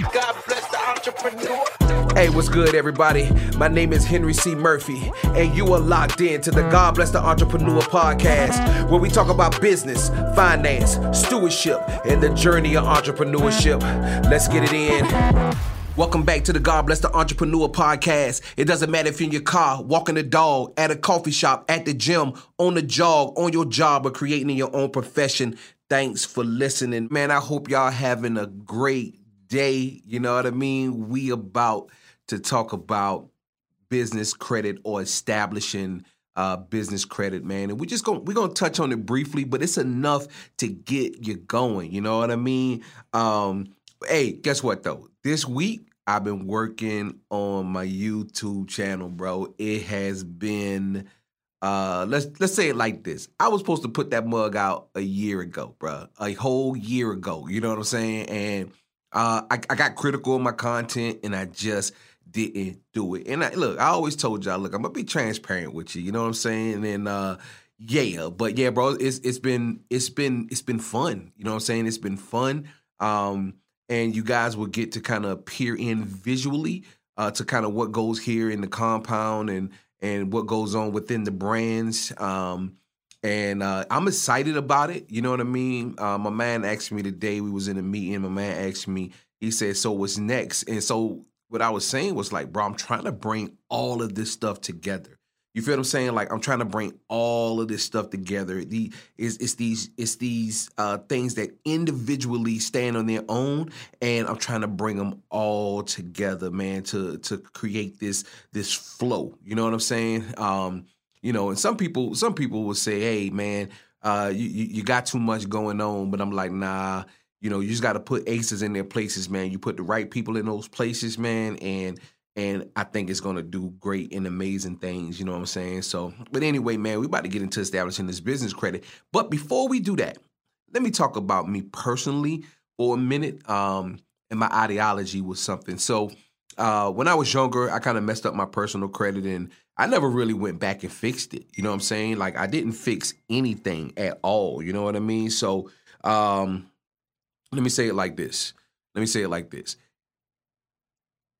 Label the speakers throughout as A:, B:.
A: God bless the entrepreneur.
B: Hey, what's good, everybody? My name is Henry C. Murphy, and you are locked in to the God Bless the Entrepreneur podcast, where we talk about business, finance, stewardship, and the journey of entrepreneurship. Let's get it in. Welcome back to the God Bless the Entrepreneur podcast. It doesn't matter if you're in your car, walking the dog, at a coffee shop, at the gym, on the jog, on your job, or creating in your own profession. Thanks for listening. Man, I hope y'all having a great day. You know what I mean? We about to talk about business credit or establishing uh, business credit, man. And we just gonna we're gonna touch on it briefly, but it's enough to get you going. You know what I mean? Um, hey, guess what though? This week I've been working on my YouTube channel, bro. It has been uh let's let's say it like this. I was supposed to put that mug out a year ago, bro. A whole year ago. You know what I'm saying? And uh I, I got critical of my content and I just didn't do it. And I, look, I always told y'all, look, I'm gonna be transparent with you. You know what I'm saying? And uh yeah, but yeah, bro, it's it's been it's been it's been fun. You know what I'm saying? It's been fun. Um and you guys will get to kind of peer in visually uh, to kind of what goes here in the compound and and what goes on within the brands. Um, and uh, I'm excited about it. You know what I mean? Uh, my man asked me today. We was in a meeting. My man asked me. He said, "So what's next?" And so what I was saying was like, bro, I'm trying to bring all of this stuff together. You feel what I'm saying? Like I'm trying to bring all of this stuff together. The is it's these it's these uh, things that individually stand on their own, and I'm trying to bring them all together, man, to to create this this flow. You know what I'm saying? Um, you know, and some people some people will say, "Hey, man, uh, you you got too much going on," but I'm like, nah. You know, you just got to put aces in their places, man. You put the right people in those places, man, and and I think it's to do great and amazing things. You know what I'm saying? So, but anyway, man, we about to get into establishing this business credit. But before we do that, let me talk about me personally for a minute. Um, and my ideology was something. So, uh, when I was younger, I kind of messed up my personal credit, and I never really went back and fixed it. You know what I'm saying? Like I didn't fix anything at all. You know what I mean? So, um, let me say it like this. Let me say it like this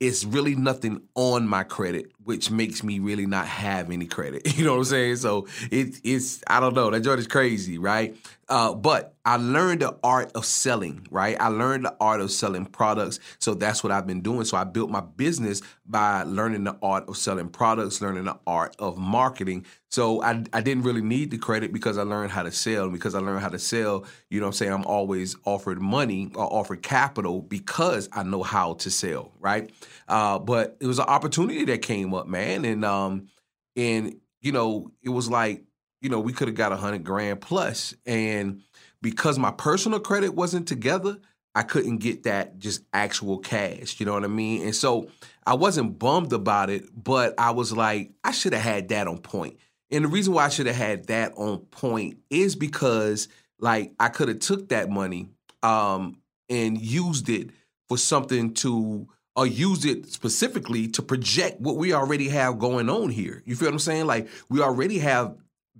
B: it's really nothing on my credit, which makes me really not have any credit. You know what I'm saying? So it, it's I don't know. That joint is crazy, right? Uh, but I learned the art of selling, right? I learned the art of selling products. So that's what I've been doing. So I built my business by learning the art of selling products, learning the art of marketing. So I, I didn't really need the credit because I learned how to sell. And because I learned how to sell, you know what I'm saying? I'm always offered money or offered capital because I know how to sell, right? Uh, but it was an opportunity that came up, man. And, um, and, you know, it was like, you know, we could have got a hundred grand plus. And because my personal credit wasn't together, I couldn't get that just actual cash. You know what I mean? And so I wasn't bummed about it, but I was like, I should have had that on point. And the reason why I should have had that on point is because like I could have took that money um, and used it for something to or used it specifically to project what we already have going on here. You feel what I'm saying? Like we already have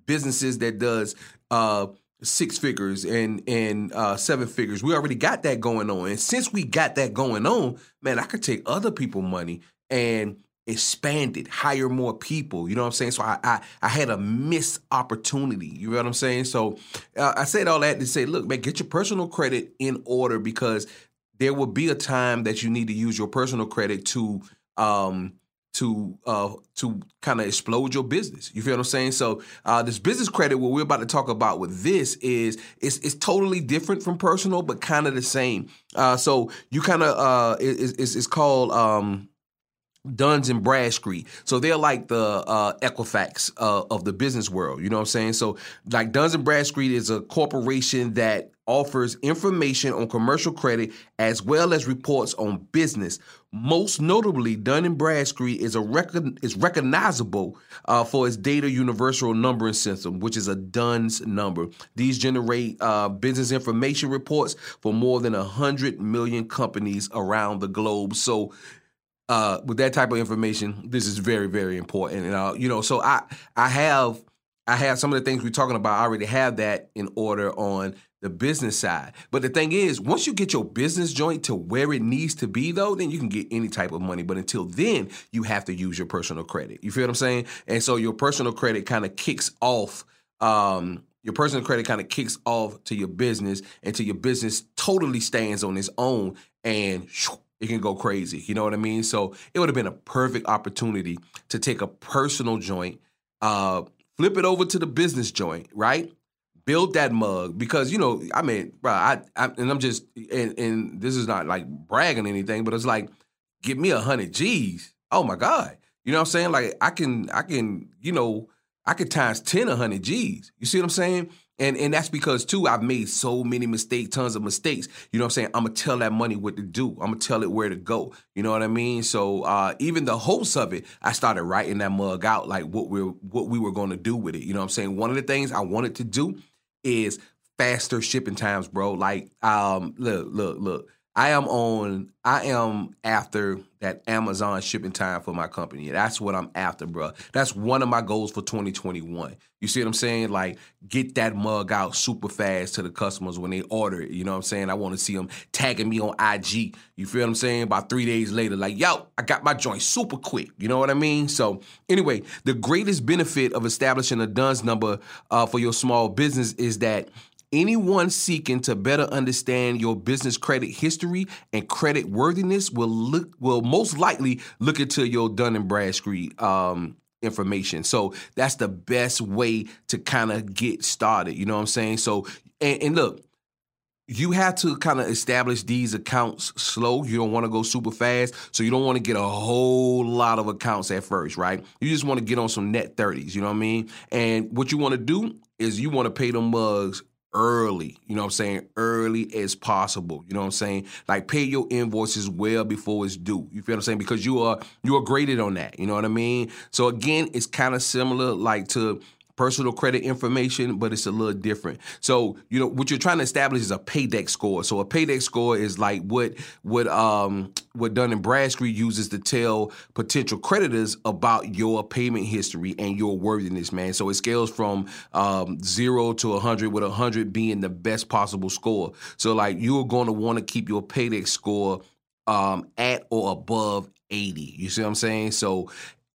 B: businesses that does uh six figures and and uh seven figures. We already got that going on. And since we got that going on, man, I could take other people money and expand it, hire more people. You know what I'm saying? So I I, I had a missed opportunity. You know what I'm saying? So uh, I said all that to say, look, man, get your personal credit in order because there will be a time that you need to use your personal credit to um to uh to kind of explode your business. You feel what I'm saying? So uh this business credit, what we're about to talk about with this is it's it's totally different from personal, but kind of the same. Uh so you kind of uh it's, it's it's called um Duns and Bradstreet. So they're like the uh, Equifax uh, of the business world. You know what I'm saying? So like Duns and Bradstreet is a corporation that offers information on commercial credit as well as reports on business. Most notably, Dun and Bradstreet is a recon- is recognizable uh, for its data universal numbering system, which is a DUNS number. These generate uh, business information reports for more than hundred million companies around the globe. So uh, with that type of information, this is very, very important. And uh, you know, so I I have I have some of the things we're talking about. I already have that in order on the business side. But the thing is, once you get your business joint to where it needs to be, though, then you can get any type of money. But until then, you have to use your personal credit. You feel what I'm saying? And so your personal credit kind of kicks off. Um, your personal credit kind of kicks off to your business until your business totally stands on its own and it can go crazy. You know what I mean? So it would have been a perfect opportunity to take a personal joint, uh, flip it over to the business joint, right? Build that mug because you know, I mean, bro, I, I and I'm just and, and this is not like bragging anything, but it's like, give me a hundred G's. Oh my God. You know what I'm saying? Like I can I can, you know, I could times 10 a 100 G's. You see what I'm saying? And and that's because too, I've made so many mistakes, tons of mistakes. You know what I'm saying? I'm gonna tell that money what to do. I'm gonna tell it where to go. You know what I mean? So uh, even the host of it, I started writing that mug out like what we're what we were gonna do with it. You know what I'm saying? One of the things I wanted to do is faster shipping times, bro. Like, um, look, look, look. I am on. I am after that Amazon shipping time for my company. That's what I'm after, bro. That's one of my goals for 2021. You see what I'm saying? Like, get that mug out super fast to the customers when they order it. You know what I'm saying? I want to see them tagging me on IG. You feel what I'm saying? About three days later, like, yo, I got my joint super quick. You know what I mean? So, anyway, the greatest benefit of establishing a DUNS number uh, for your small business is that Anyone seeking to better understand your business credit history and credit worthiness will look will most likely look into your Dun and Bradstreet um, information. So that's the best way to kind of get started. You know what I'm saying? So and, and look, you have to kind of establish these accounts slow. You don't want to go super fast. So you don't want to get a whole lot of accounts at first, right? You just want to get on some net 30s, you know what I mean? And what you want to do is you want to pay them mugs early, you know what I'm saying? Early as possible. You know what I'm saying? Like pay your invoices well before it's due. You feel what I'm saying? Because you are you are graded on that. You know what I mean? So again, it's kind of similar like to personal credit information, but it's a little different. So, you know, what you're trying to establish is a paydex score. So a paydex score is like what what um what Dun and Bradstreet uses to tell potential creditors about your payment history and your worthiness, man. So it scales from um, zero to 100, with 100 being the best possible score. So, like, you're going to want to keep your paydex score um, at or above 80. You see what I'm saying? So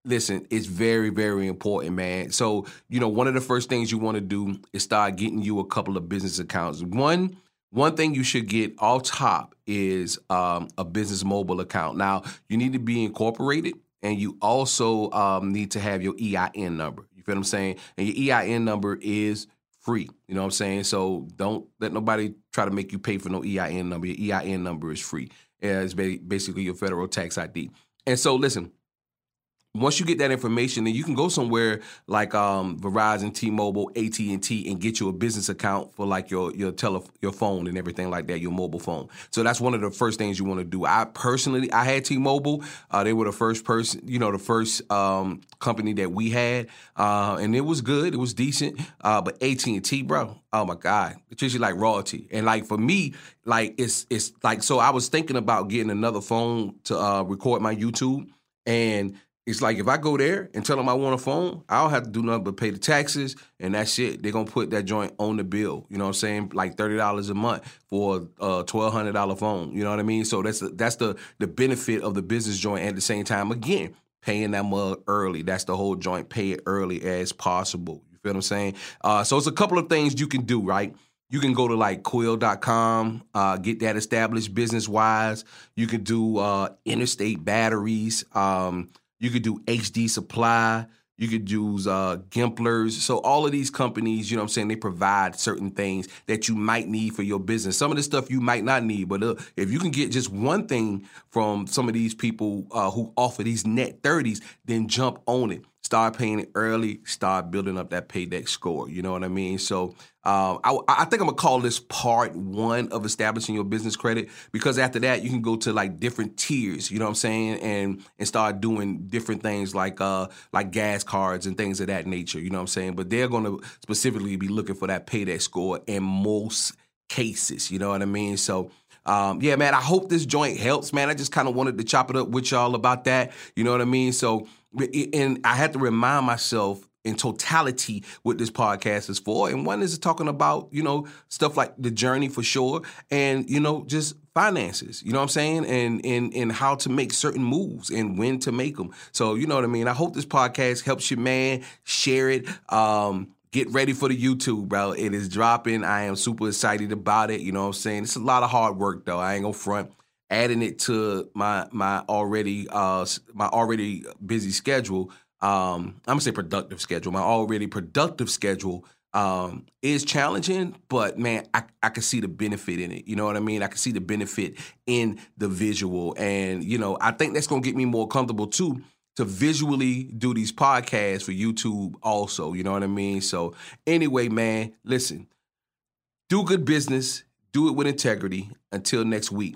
B: listen, it's very, very important, man. So, you know, one of the first things you want to do is start getting you a couple of business accounts. One, one thing you should get off top is um, a business mobile account. Now, you need to be incorporated and you also um, need to have your EIN number. You feel what I'm saying? And your EIN number is free. You know what I'm saying? So don't let nobody try to make you pay for no EIN number. Your EIN number is free. It's basically your federal tax ID. And so, listen, once you get that information, then you can go somewhere like um, Verizon, T-Mobile, AT and T, and get you a business account for like your your tele your phone and everything like that, your mobile phone. So that's one of the first things you want to do. I personally, I had T-Mobile. Uh, they were the first person, you know, the first um, company that we had, uh, and it was good. It was decent. Uh, but AT and T, bro, oh my god, it treats you like royalty. And like for me, like it's it's like so. I was thinking about getting another phone to uh, record my YouTube and it's like if I go there and tell them I want a phone, I don't have to do nothing but pay the taxes and that's it. They're gonna put that joint on the bill. You know what I'm saying? Like thirty dollars a month for a twelve hundred dollar phone. You know what I mean? So that's the, that's the the benefit of the business joint. At the same time, again, paying that mug early. That's the whole joint. Pay it early as possible. You feel what I'm saying? Uh, so it's a couple of things you can do, right? You can go to like quill.com, uh, get that established business wise. You can do uh, interstate batteries. Um, you could do HD Supply. You could use uh, Gimplers. So all of these companies, you know what I'm saying, they provide certain things that you might need for your business. Some of the stuff you might not need, but uh, if you can get just one thing from some of these people uh, who offer these net 30s, then jump on it. Start paying early. Start building up that paydex score. You know what I mean? So um, I, I, think I'm gonna call this part one of establishing your business credit because after that you can go to like different tiers. You know what I'm saying? And and start doing different things like uh like gas cards and things of that nature. You know what I'm saying? But they're gonna specifically be looking for that paydex score in most cases. You know what I mean? So. Um, yeah, man, I hope this joint helps, man. I just kind of wanted to chop it up with y'all about that. You know what I mean? So, and I had to remind myself in totality what this podcast is for. And one is talking about, you know, stuff like the journey for sure. And, you know, just finances, you know what I'm saying? And and and how to make certain moves and when to make them. So, you know what I mean? I hope this podcast helps you, man. Share it. Um, get ready for the YouTube, bro. It is dropping. I am super excited about it. You know what I'm saying? It's a lot of hard work though. I ain't gonna front. Adding it to my my already uh my already busy schedule um, I'm gonna say productive schedule. My already productive schedule um, is challenging, but man, I, I can see the benefit in it. You know what I mean? I can see the benefit in the visual. And, you know, I think that's gonna get me more comfortable too to visually do these podcasts for YouTube also. You know what I mean? So anyway, man, listen, do good business, do it with integrity. Until next week,